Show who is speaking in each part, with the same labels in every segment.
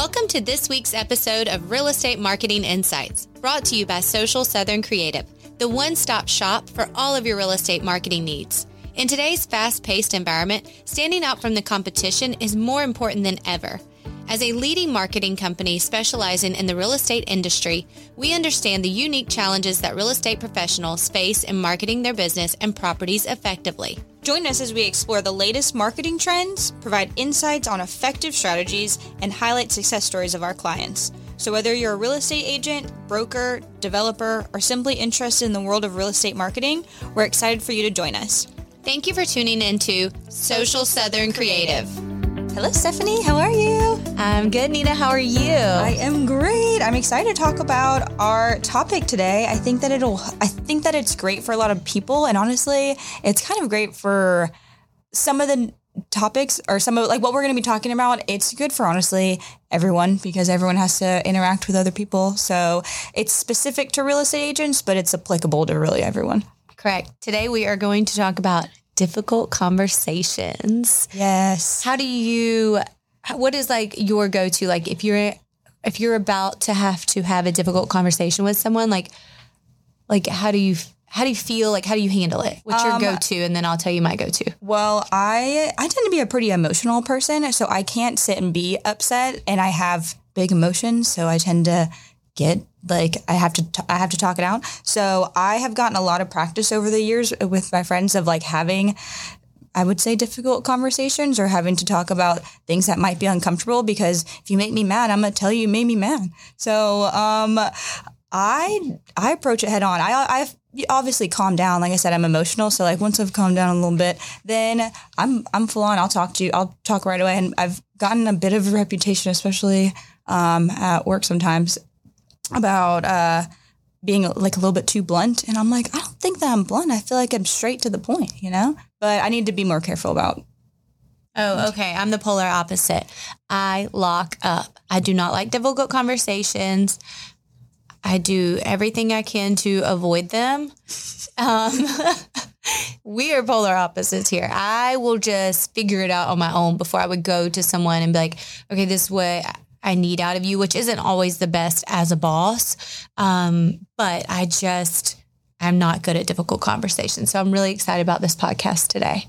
Speaker 1: Welcome to this week's episode of Real Estate Marketing Insights, brought to you by Social Southern Creative, the one stop shop for all of your real estate marketing needs. In today's fast paced environment, standing out from the competition is more important than ever. As a leading marketing company specializing in the real estate industry, we understand the unique challenges that real estate professionals face in marketing their business and properties effectively.
Speaker 2: Join us as we explore the latest marketing trends, provide insights on effective strategies, and highlight success stories of our clients. So, whether you're a real estate agent, broker, developer, or simply interested in the world of real estate marketing, we're excited for you to join us.
Speaker 1: Thank you for tuning into Social Southern Creative.
Speaker 2: Hello, Stephanie. How are you?
Speaker 1: I'm good, Nina. How are you?
Speaker 2: I am great. I'm excited to talk about our topic today. I think that it'll I think that it's great for a lot of people and honestly, it's kind of great for some of the topics or some of like what we're going to be talking about. It's good for honestly everyone because everyone has to interact with other people. So, it's specific to real estate agents, but it's applicable to really everyone.
Speaker 1: Correct. Today we are going to talk about difficult conversations.
Speaker 2: Yes.
Speaker 1: How do you what is like your go-to like if you're if you're about to have to have a difficult conversation with someone like like how do you how do you feel like how do you handle it what's your
Speaker 2: Um,
Speaker 1: go-to and then i'll tell you my go-to
Speaker 2: Well, I I tend to be a pretty emotional person, so I can't sit and be upset, and I have big emotions, so I tend to get like I have to t- I have to talk it out. So I have gotten a lot of practice over the years with my friends of like having I would say difficult conversations or having to talk about things that might be uncomfortable because if you make me mad, I'm gonna tell you you made me mad. So um, I I approach it head on. I I've obviously calmed down. Like I said, I'm emotional. So like once I've calmed down a little bit, then I'm I'm full on. I'll talk to you. I'll talk right away. And I've gotten a bit of a reputation, especially um, at work sometimes, about uh, being like a little bit too blunt. And I'm like, I don't think that I'm blunt. I feel like I'm straight to the point, you know. But I need to be more careful about.
Speaker 1: oh okay i'm the polar opposite i lock up i do not like difficult conversations i do everything i can to avoid them um, we are polar opposites here i will just figure it out on my own before i would go to someone and be like okay this is what I need out of you, which isn't always the best as a boss. Um, but I just, I'm not good at difficult conversations. So I'm really excited about this podcast today.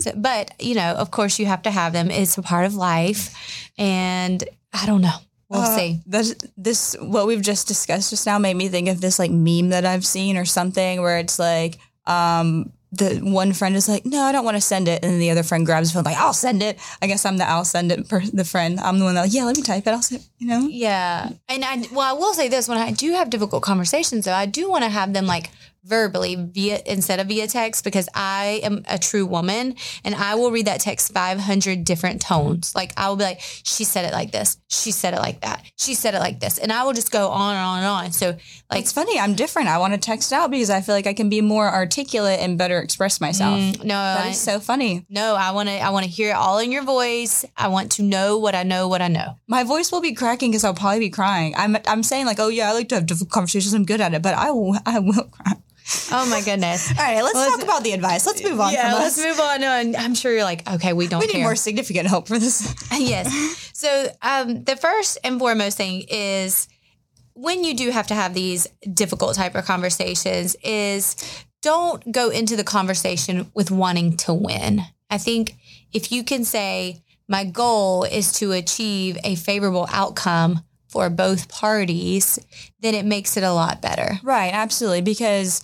Speaker 1: So, but, you know, of course, you have to have them. It's a part of life. And I don't know. We'll
Speaker 2: Uh,
Speaker 1: see.
Speaker 2: This, this, what we've just discussed just now made me think of this like meme that I've seen or something where it's like, um, the one friend is like, no, I don't want to send it. And the other friend grabs the phone, like, I'll send it. I guess I'm the I'll send it per the friend. I'm the one that, like, yeah, let me type it. I'll send you know?
Speaker 1: Yeah. And I, well, I will say this when I do have difficult conversations, though, I do want to have them like verbally via instead of via text because I am a true woman and I will read that text 500 different tones. Like I will be like, she said it like this. She said it like that. She said it like this. And I will just go on and on and on. So like,
Speaker 2: It's funny. I'm different. I want to text out because I feel like I can be more articulate and better express myself.
Speaker 1: mm, no,
Speaker 2: That
Speaker 1: I,
Speaker 2: is so funny.
Speaker 1: no, I want to, I want to hear it all in your voice. I want to know what I know, what I know.
Speaker 2: My voice will be cracking because I'll probably be crying. I'm, I'm saying like, oh yeah, I like to have difficult conversations. I'm good at it, but I will, I will cry.
Speaker 1: Oh my goodness.
Speaker 2: All right, let's
Speaker 1: Well,
Speaker 2: talk about the advice. Let's move on
Speaker 1: yeah, let's
Speaker 2: us.
Speaker 1: move on. And I'm sure you're like, okay, we don't
Speaker 2: We need
Speaker 1: care.
Speaker 2: more significant help for this.
Speaker 1: yes. So um, the first and foremost thing is when you do have to have these difficult type of conversations is don't go into the conversation with wanting to win. I think if you can say my goal is to achieve a favorable outcome for both parties, then it makes it a lot better.
Speaker 2: Right, absolutely. Because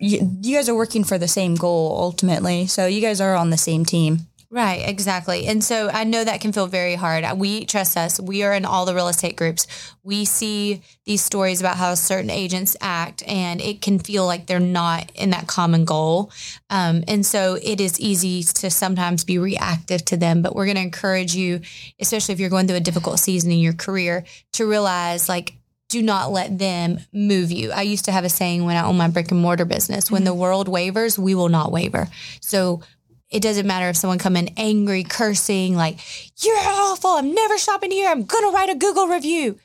Speaker 2: you, guys are working for the same goal ultimately. So you guys are on the same team.
Speaker 1: Right, exactly. And so I know that can feel very hard. We trust us. We are in all the real estate groups. We see these stories about how certain agents act, and it can feel like they're not in that common goal. Um, and so it is easy to sometimes be reactive to them. But we're going to encourage you, especially if you're going through a difficult season in your career, to realize like, do not let them move you. I used to have a saying when I owned my brick and mortar business when the mm-hmm. world wavers, we will not waver. So it doesn't matter if someone come in angry, cursing, like, you're awful. I'm never shopping here. I'm going to write a Google review.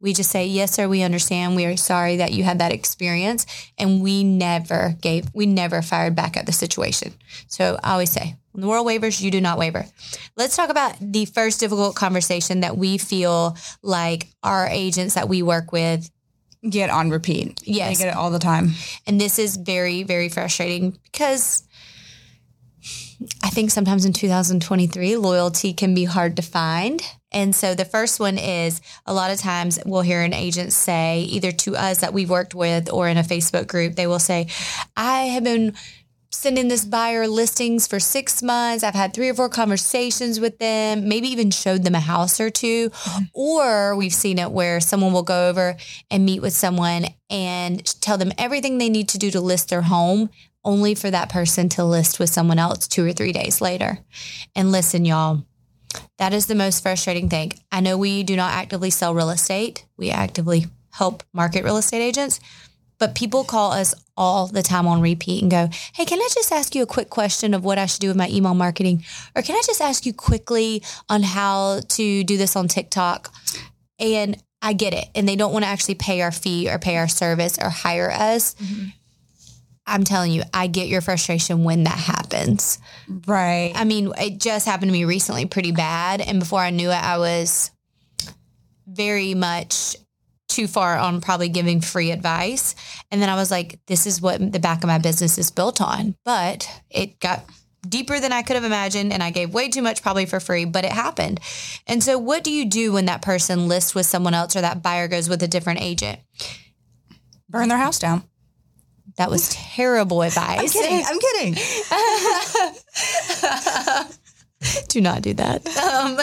Speaker 1: We just say, yes, sir, we understand. We are sorry that you had that experience. And we never gave, we never fired back at the situation. So I always say, the world wavers, you do not waver. Let's talk about the first difficult conversation that we feel like our agents that we work with
Speaker 2: Get on repeat.
Speaker 1: Yes.
Speaker 2: They get it all the time.
Speaker 1: And this is very, very frustrating because I think sometimes in 2023, loyalty can be hard to find. And so the first one is a lot of times we'll hear an agent say, either to us that we've worked with or in a Facebook group, they will say, I have been sending this buyer listings for six months. I've had three or four conversations with them, maybe even showed them a house or 2 Or we've seen it where someone will go over and meet with someone and tell them everything they need to do to list their home, only for that person to list with someone else two or three days later. And listen, y'all. That is the most frustrating thing. I know we do not actively sell real estate. We actively help market real estate agents, but people call us all the time on repeat and go, Hey, can I just ask you a quick question of what I should do with my email marketing? Or can I just ask you quickly on how to do this on TikTok? And I get it. And they don't want to actually pay our fee or pay our service or hire us. Mm-hmm. I'm telling you, I get your frustration when that happens.
Speaker 2: Right.
Speaker 1: I mean, it just happened to me recently pretty bad. And before I knew it, I was very much too far on probably giving free advice. And then I was like, this is what the back of my business is built on. But it got deeper than I could have imagined. And I gave way too much probably for free, but it happened. And so, what do you do when that person lists with someone else or that buyer goes with a different agent?
Speaker 2: Burn their house down.
Speaker 1: That was terrible advice.
Speaker 2: I'm kidding.
Speaker 1: do not do that. Um,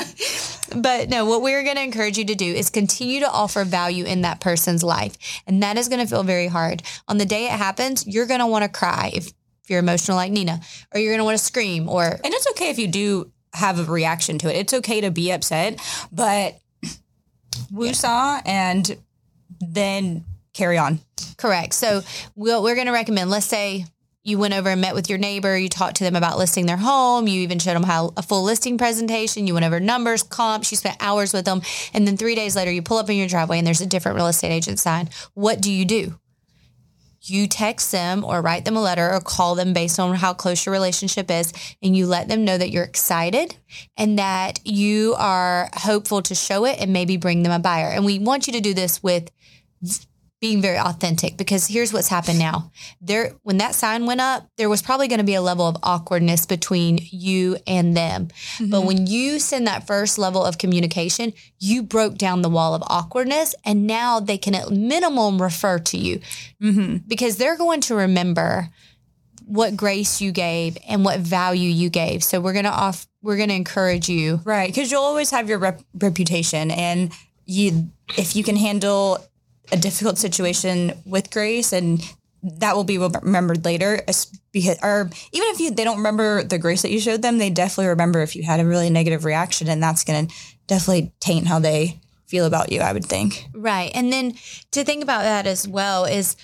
Speaker 1: but no, what we're going to encourage you to do is continue to offer value in that person's life. And that is going to feel very hard. On the day it happens, you're going to want to cry if, if you're emotional like Nina, or you're going to want to scream or
Speaker 2: And it's okay if you do have a reaction to it. It's okay to be upset, but woosah and then carry on.
Speaker 1: correct. So we'll, we're going to recommend, let's say you went over and met with your neighbor, you talked to them about listing their home, you even showed them how a full listing presentation, you went over numbers, comps, you spent hours with them. And then three days later, you pull up in your driveway and there's a different real estate agent sign. What do you do? you text them or write them a letter or call them based on how close your relationship is and you let them know that you're excited and that you are hopeful to show it and maybe bring them a buyer. And we want you to do this with being very authentic because here's what's happened now. There when that sign went up, there was probably going to be a level of awkwardness between you and them. But mm-hmm. when you send that first level of communication, you broke down the wall of awkwardness and now they can at minimum refer to you mm-hmm. because they're going to remember what grace you gave and what value you gave. So we're going to off we're going to encourage you.
Speaker 2: Right, because you'll always have your rep- reputation, and you if you can handle a difficult situation with grace, and that will be remembered later. Because, or even if you they don't remember the grace that you showed them, they definitely remember if you had a really negative reaction, and that's going to definitely taint how they feel about you. I would think.
Speaker 1: Right. And then to think about that as well is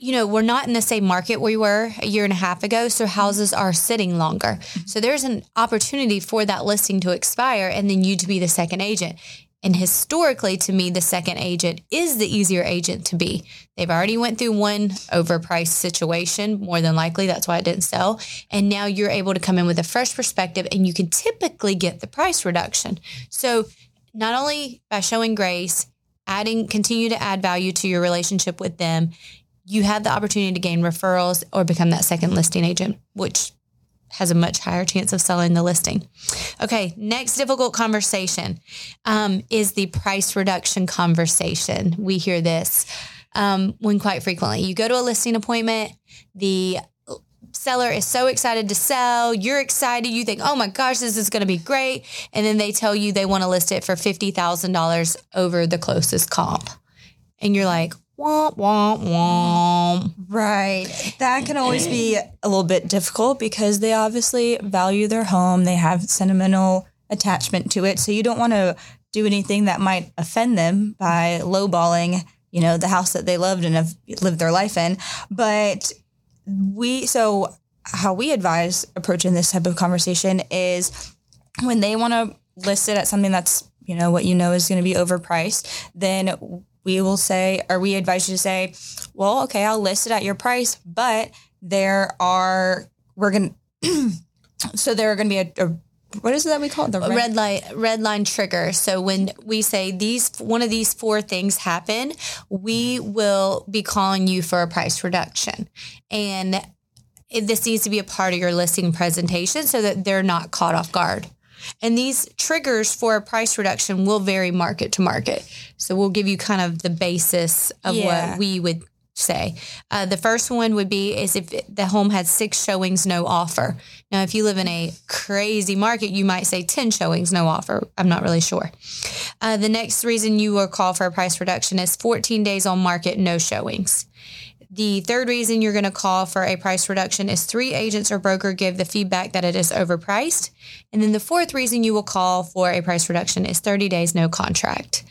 Speaker 1: you know, we're not in the same market we were a year and a half ago, so houses are sitting longer. Mm-hmm. So there's an opportunity for that listing to expire and then you to be the second agent. And historically, to me, the second agent is the easier agent to be. They've already went through one overpriced situation, more than likely. That's why it didn't sell. And now you're able to come in with a fresh perspective and you can typically get the price reduction. So not only by showing grace, adding, continue to add value to your relationship with them, you have the opportunity to gain referrals or become that second listing agent, which has a much higher chance of selling the listing. Okay, next difficult conversation um, is the price reduction conversation. We hear this um, when quite frequently. You go to a listing appointment, the seller is so excited to sell. You're excited. You think, oh my gosh, this is going to be great. And then they tell you they want to list it for $50,000 over the closest comp. And you're like, womp, womp, womp.
Speaker 2: Right. That can always be a little bit difficult because they obviously value their home. They have sentimental attachment to it. So you don't want to do anything that might offend them by lowballing, you know, the house that they loved and have lived their life in. But we, so how we advise approaching this type of conversation is when they want to list it at something that's, you know, what you know is going to be overpriced, then we will say, or we advise you to say, well, okay, I'll list it at your price, but there are, we're going to, so there are going to be a, a what is it that we call it? The
Speaker 1: red, red light red line trigger. So when we say these one of these four things happen, we will be calling you for a price reduction. And this needs to be a part of your listing presentation so that they're not caught off guard. And these triggers for a price reduction will vary market to market. So we'll give you kind of the basis of yeah. what we would say. Uh, the first one would be is if the home had six showings, no offer. Now, if you live in a crazy market, you might say 10 showings, no offer. I'm not really sure. Uh, the next reason you will call for a price reduction is 14 days on market, no showings. The third reason you're going to call for a price reduction is three agents or broker give the feedback that it is overpriced. And then the fourth reason you will call for a price reduction is 30 days no contract.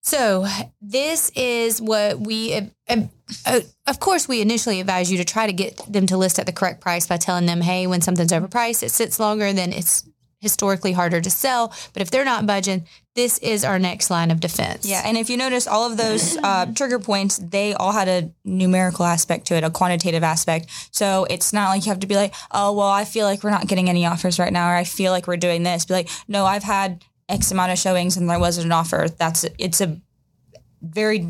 Speaker 1: So, this is what we, uh, uh, of course, we initially advise you to try to get them to list at the correct price by telling them, hey, when something's overpriced, it sits longer, then it's historically harder to sell. But if they're not budging, this is our next line of defense.
Speaker 2: Yeah. And if you notice, all of those uh, trigger points, they all had a numerical aspect to it, a quantitative aspect. So it's not like you have to be like, oh, well, I feel like we're not getting any offers right now, or I feel like we're doing this. Be like, no, I've had X amount of showings and there wasn't an offer. That's it's a very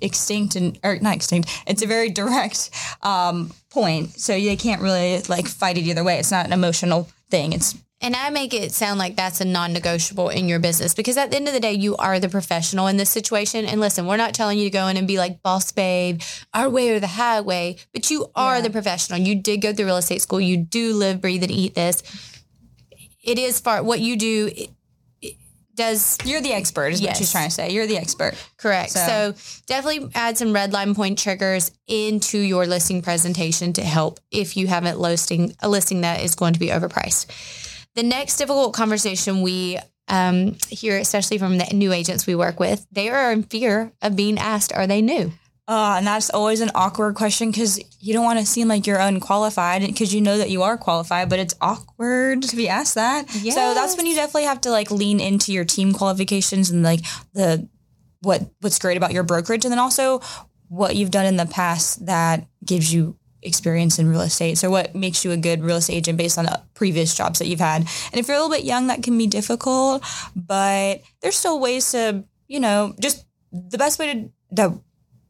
Speaker 2: extinct and or not extinct. It's a very direct um, point. So you can't really like fight it either way. It's not an emotional thing. It's
Speaker 1: and I make it sound like that's a non negotiable in your business because at the end of the day, you are the professional in this situation. And listen, we're not telling you to go in and be like boss babe, our way or the highway, but you are yeah. the professional. You did go through real estate school. You do live, breathe, and eat this. It is far what you do does
Speaker 2: you're the expert is yes. what she's trying to say you're the expert
Speaker 1: correct so. so. definitely add some red line point triggers into your listing presentation to help if you have a listing a listing that is going to be overpriced the next difficult conversation we um, hear especially from the new agents we work with they are in fear of being asked are they new
Speaker 2: uh, and that's always an awkward question because you don't want to seem like you're unqualified because you know that you are qualified, but it's awkward to be asked that. Yes. So that's when you definitely have to like lean into your team qualifications and like the what what's great about your brokerage, and then also what you've done in the past that gives you experience in real estate. So what makes you a good real estate agent based on previous jobs that you've had. And if you're a little bit young, that can be difficult, but there's still ways to, you know, just the best way to that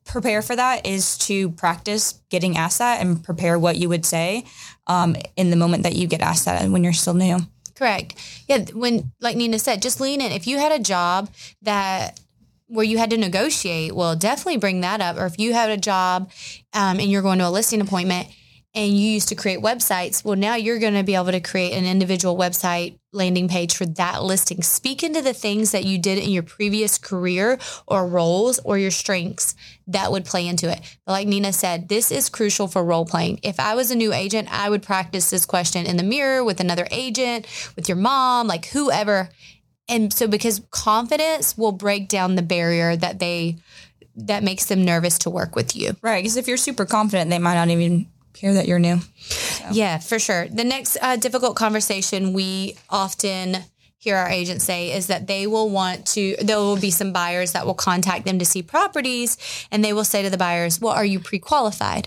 Speaker 2: prepare for that is to practice getting asked that and prepare what you would say um, in the moment that you get asked that when you're still new.
Speaker 1: Correct. Yeah. When, like Nina said, just lean in. If you had a job that where you had to negotiate, well, definitely bring that up. Or if you had a job um, and you're going to a listing appointment and you used to create websites, well, now you're going to be able to create an individual website landing page for that listing. Speak into the things that you did in your previous career or roles or your strengths that would play into it. But like Nina said, this is crucial for role playing. If I was a new agent, I would practice this question in the mirror with another agent, with your mom, like whoever. And so because confidence will break down the barrier that they that makes them nervous to work with you.
Speaker 2: Right, because if you're super confident, they might not even care that you're new.
Speaker 1: So. Yeah, for sure. The next uh, difficult conversation we often hear our agents say is that they will want to there will be some buyers that will contact them to see properties and they will say to the buyers well are you pre-qualified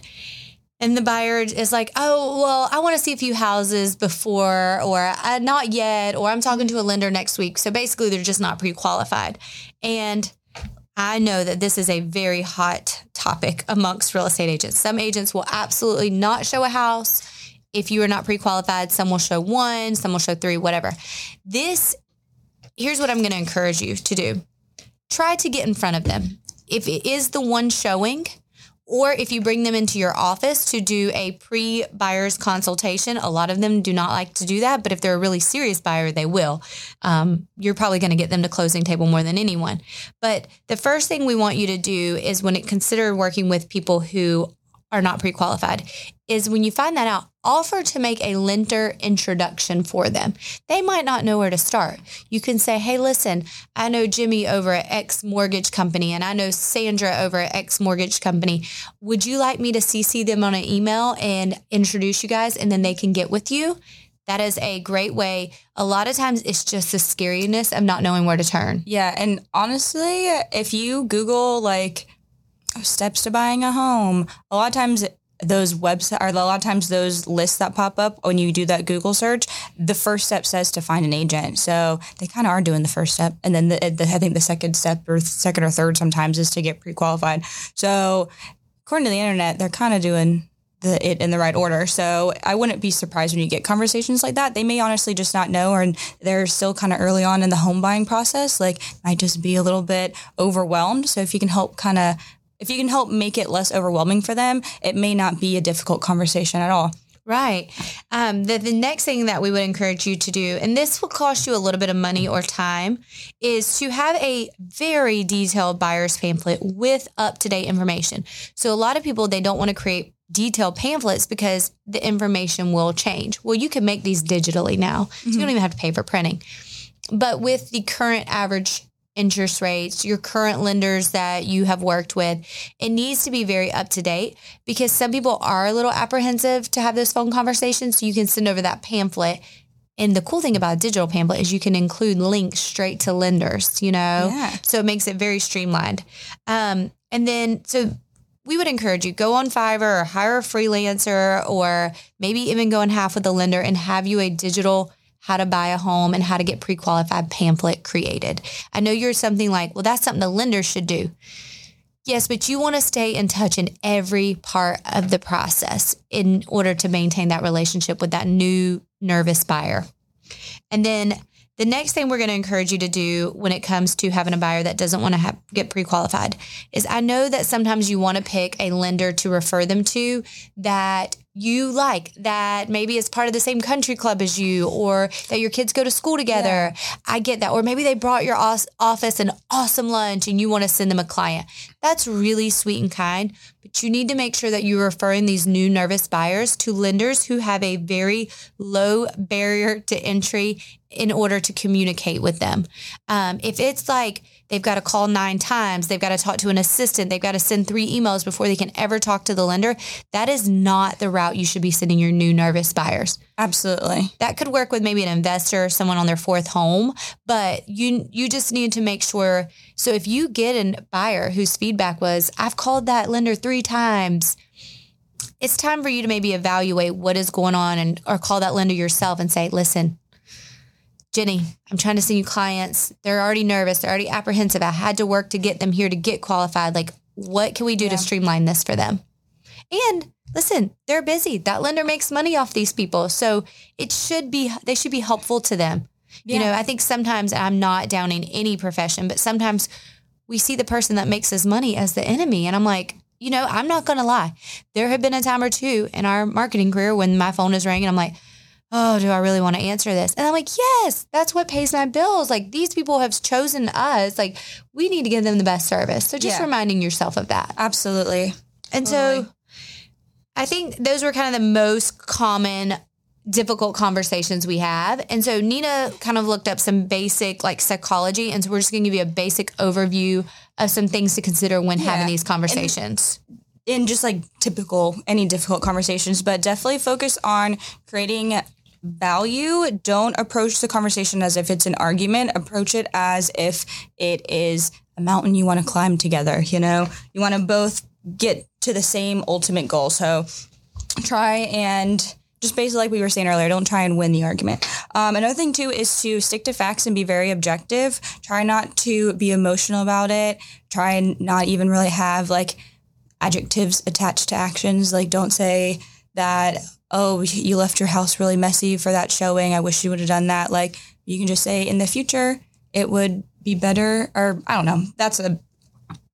Speaker 1: and the buyer is like oh well i want to see a few houses before or uh, not yet or i'm talking to a lender next week so basically they're just not pre-qualified and I know that this is a very hot topic amongst real estate agents. Some agents will absolutely not show a house. If you are not pre qualified, some will show one, some will show three, whatever. This, here's what I'm going to encourage you to do try to get in front of them. If it is the one showing, or if you bring them into your office to do a pre buyer's consultation, a lot of them do not like to do that. But if they're a really serious buyer, they will. Um, you're probably going to get them to closing table more than anyone. But the first thing we want you to do is when it consider working with people who are not pre qualified is when you find that out, offer to make a lender introduction for them. They might not know where to start. You can say, hey, listen, I know Jimmy over at X Mortgage Company and I know Sandra over at X Mortgage Company. Would you like me to CC them on an email and introduce you guys and then they can get with you? That is a great way. A lot of times it's just the scariness of not knowing where to turn.
Speaker 2: Yeah. And honestly, if you Google like steps to buying a home, a lot of times those websites or a lot of times those lists that pop up when you do that Google search, the first step says to find an agent. So they kind of are doing the first step, and then the, the, I think the second step or second or third sometimes is to get pre-qualified. So according to the internet, they're kind of doing the it in the right order. So I wouldn't be surprised when you get conversations like that. They may honestly just not know, or they're still kind of early on in the home buying process. Like might just be a little bit overwhelmed. So if you can help kind of if you can help make it less overwhelming for them, it may not be a difficult conversation at all.
Speaker 1: Right. Um, the, the next thing that we would encourage you to do, and this will cost you a little bit of money or time, is to have a very detailed buyer's pamphlet with up to date information. So, a lot of people, they don't want to create detailed pamphlets because the information will change. Well, you can make these digitally now, so you don't even have to pay for printing. But with the current average interest rates, your current lenders that you have worked with, it needs to be very up to date because some people are a little apprehensive to have those phone conversations. So you can send over that pamphlet. And the cool thing about a digital pamphlet is you can include links straight to lenders, you know?
Speaker 2: Yeah.
Speaker 1: So it makes it very streamlined. Um, and then, so we would encourage you go on Fiverr or hire a freelancer or maybe even go in half with a lender and have you a digital how to buy a home and how to get pre-qualified pamphlet created. I know you're something like, well, that's something the lender should do. Yes, but you want to stay in touch in every part of the process in order to maintain that relationship with that new nervous buyer. And then the next thing we're going to encourage you to do when it comes to having a buyer that doesn't want to have, get pre-qualified is I know that sometimes you want to pick a lender to refer them to that you like that maybe it's part of the same country club as you or that your kids go to school together. Yeah. I get that. Or maybe they brought your office an awesome lunch and you want to send them a client. That's really sweet and kind, but you need to make sure that you're referring these new nervous buyers to lenders who have a very low barrier to entry in order to communicate with them. Um, if it's like they've got to call nine times, they've got to talk to an assistant, they've got to send three emails before they can ever talk to the lender, that is not the route you should be sending your new nervous buyers.
Speaker 2: Absolutely.
Speaker 1: That could work with maybe an investor, someone on their fourth home, but you you just need to make sure. So if you get a buyer whose feedback was, I've called that lender three times, it's time for you to maybe evaluate what is going on and or call that lender yourself and say, listen, Jenny, I'm trying to send you clients. They're already nervous. They're already apprehensive. I had to work to get them here to get qualified. Like, what can we do yeah. to streamline this for them? And listen, they're busy. That lender makes money off these people. So it should be, they should be helpful to them. Yeah. You know, I think sometimes I'm not downing any profession, but sometimes we see the person that makes his money as the enemy. And I'm like, you know, I'm not going to lie. There have been a time or two in our marketing career when my phone is ringing. I'm like, oh, do I really want to answer this? And I'm like, yes, that's what pays my bills. Like these people have chosen us. Like we need to give them the best service. So just yeah. reminding yourself of that.
Speaker 2: Absolutely.
Speaker 1: And totally. so I think those were kind of the most common difficult conversations we have. And so Nina kind of looked up some basic like psychology. And so we're just going to give you a basic overview of some things to consider when yeah. having these conversations.
Speaker 2: And- in just like typical any difficult conversations, but definitely focus on creating value, don't approach the conversation as if it's an argument. Approach it as if it is a mountain you want to climb together. You know, you want to both get to the same ultimate goal. So try and just basically like we were saying earlier, don't try and win the argument. Um, another thing too is to stick to facts and be very objective. Try not to be emotional about it. Try and not even really have like adjectives attached to actions. Like don't say that, oh, you left your house really messy for that showing. I wish you would have done that. Like you can just say in the future, it would be better, or I don't know. That's a,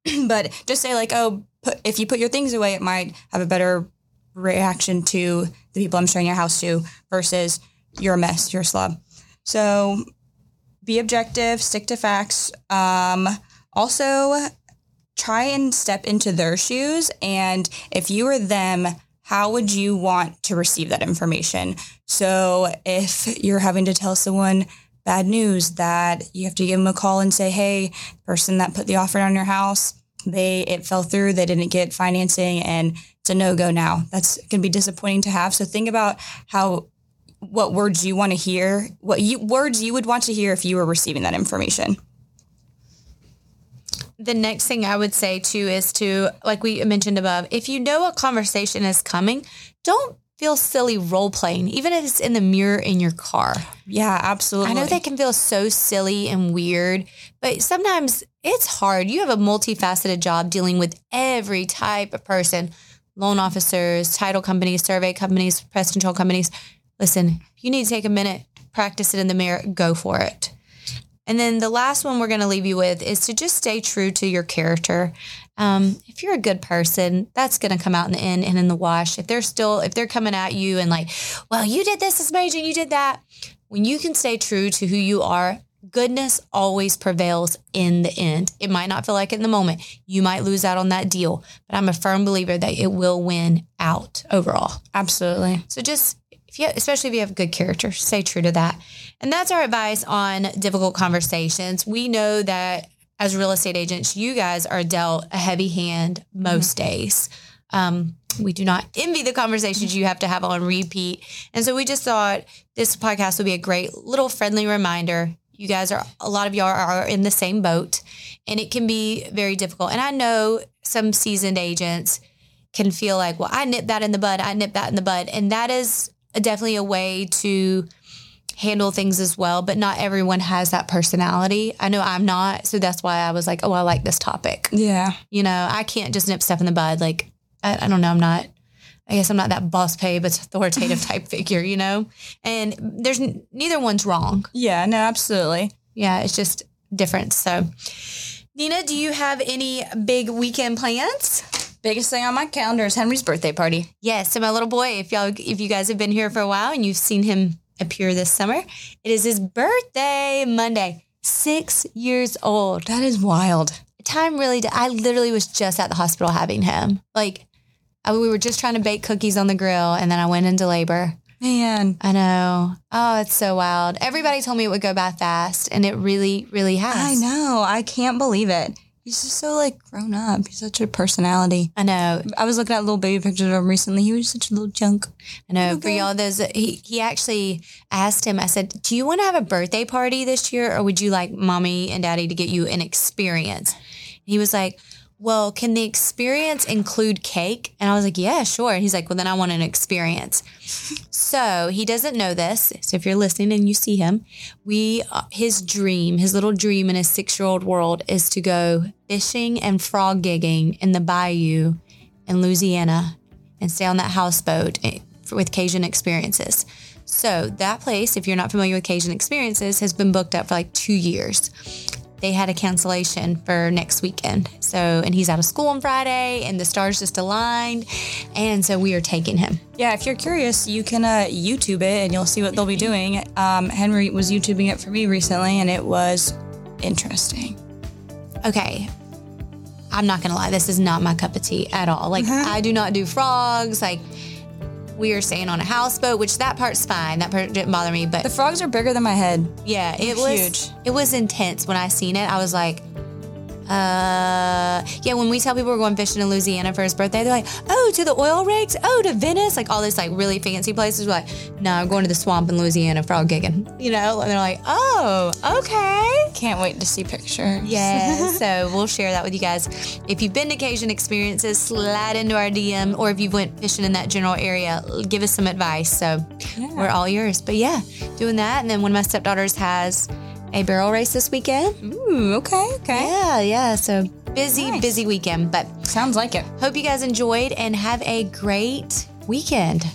Speaker 2: but just say like, oh, put, if you put your things away, it might have a better reaction to the people I'm showing your house to versus you're a mess, you're a slob. So be objective, stick to facts. Um, also, try and step into their shoes. And if you were them, how would you want to receive that information? So if you're having to tell someone bad news that you have to give them a call and say, hey, person that put the offer on your house, they it fell through, they didn't get financing and it's a no-go now. That's gonna be disappointing to have. So think about how what words you want to hear, what you words you would want to hear if you were receiving that information.
Speaker 1: The next thing I would say too is to, like we mentioned above, if you know a conversation is coming, don't feel silly role playing, even if it's in the mirror in your car.
Speaker 2: Yeah, absolutely.
Speaker 1: I know that can feel so silly and weird, but sometimes it's hard. You have a multifaceted job dealing with every type of person loan officers, title companies, survey companies, pest control companies. Listen, you need to take a minute, practice it in the mirror, go for it. And then the last one we're going to leave you with is to just stay true to your character. Um, if you're a good person, that's going to come out in the end and in the wash. If they're still, if they're coming at you and like, well, you did this, this major, you did that. When you can stay true to who you are, goodness always prevails in the end. It might not feel like it in the moment. You might lose out on that deal, but I'm a firm believer that it will win out overall.
Speaker 2: Absolutely.
Speaker 1: So just if you, especially if you have good character, stay true to that. And that's our advice on difficult conversations. We know that as real estate agents, you guys are dealt a heavy hand most mm-hmm. days. Um, we do not envy the conversations you have to have on repeat. And so we just thought this podcast would be a great little friendly reminder. You guys are, a lot of y'all are in the same boat and it can be very difficult. And I know some seasoned agents can feel like, well, I nip that in the bud, I nip that in the bud. And that is definitely a way to handle things as well, but not everyone has that personality. I know I'm not, so that's why I was like, oh, I like this topic.
Speaker 2: Yeah.
Speaker 1: You know, I can't just nip stuff in the bud. Like, I, I don't know, I'm not. I guess I'm not that boss pay, but authoritative type figure, you know? And there's neither one's wrong.
Speaker 2: Yeah, no, absolutely.
Speaker 1: Yeah, it's just different. So, Nina, do you have any big weekend plans?
Speaker 2: Biggest thing on my calendar is Henry's birthday party.
Speaker 1: Yes, so my little boy, if y'all if you guys have been here for a while and you've seen him appear this summer, it is his birthday Monday. Six years old.
Speaker 2: That is wild.
Speaker 1: Time really did. I literally was just at the hospital having him. Like I, we were just trying to bake cookies on the grill and then I went into labor.
Speaker 2: Man.
Speaker 1: I know. Oh, it's so wild. Everybody told me it would go by fast and it really, really has.
Speaker 2: I know. I can't believe it. He's just so like grown up. He's such a personality.
Speaker 1: I know.
Speaker 2: I was looking at little baby pictures of him recently. He was such a little chunk.
Speaker 1: I know. Oh okay. For y'all, those he he actually asked him. I said, "Do you want to have a birthday party this year, or would you like mommy and daddy to get you an experience?" He was like, well, can the experience include cake? And I was like, yeah, sure. And he's like, well, then I want an experience. so he doesn't know this. So if you're listening and you see him, we, uh, his dream, his little dream in his six year old world is to go fishing and frog gigging in the bayou in Louisiana and stay on that houseboat eh, with Cajun experiences. So that place, if you're not familiar with Cajun experiences, has been booked up for like two years they had a cancellation for next weekend. So, and he's out of school on Friday, and the stars just aligned, and so we are taking him.
Speaker 2: Yeah, if you're curious, you can uh, YouTube it, and you'll see what they'll be doing. Um, Henry was YouTubing it for me recently, and it was interesting.
Speaker 1: Okay. I'm not gonna lie, this is not my cup of tea at all. Like, uh-huh. I do not do frogs. Like, we were staying on a houseboat, which that part's fine. That part didn't bother me. But
Speaker 2: the frogs are bigger than my head.
Speaker 1: Yeah, it was huge. It was intense when I seen it. I was like, uh, yeah, when we tell people we're going fishing in Louisiana for his birthday, they're like, oh, to the oil rigs? Oh, to Venice? Like all this like really fancy places. We're like, no, I'm going to the swamp in Louisiana for frog gigging. You know? And they're like, oh, okay.
Speaker 2: Can't wait to see pictures.
Speaker 1: Yeah. so we'll share that with you guys. If you've been to Cajun experiences, slide into our DM, or if you went fishing in that general area, give us some advice. So yeah. we're all yours. But yeah, doing that. And then one of my stepdaughters has a barrel race this weekend.
Speaker 2: Ooh, okay, okay.
Speaker 1: Yeah, yeah. So busy, nice. busy weekend, but
Speaker 2: sounds like it.
Speaker 1: Hope you guys enjoyed and have a great weekend.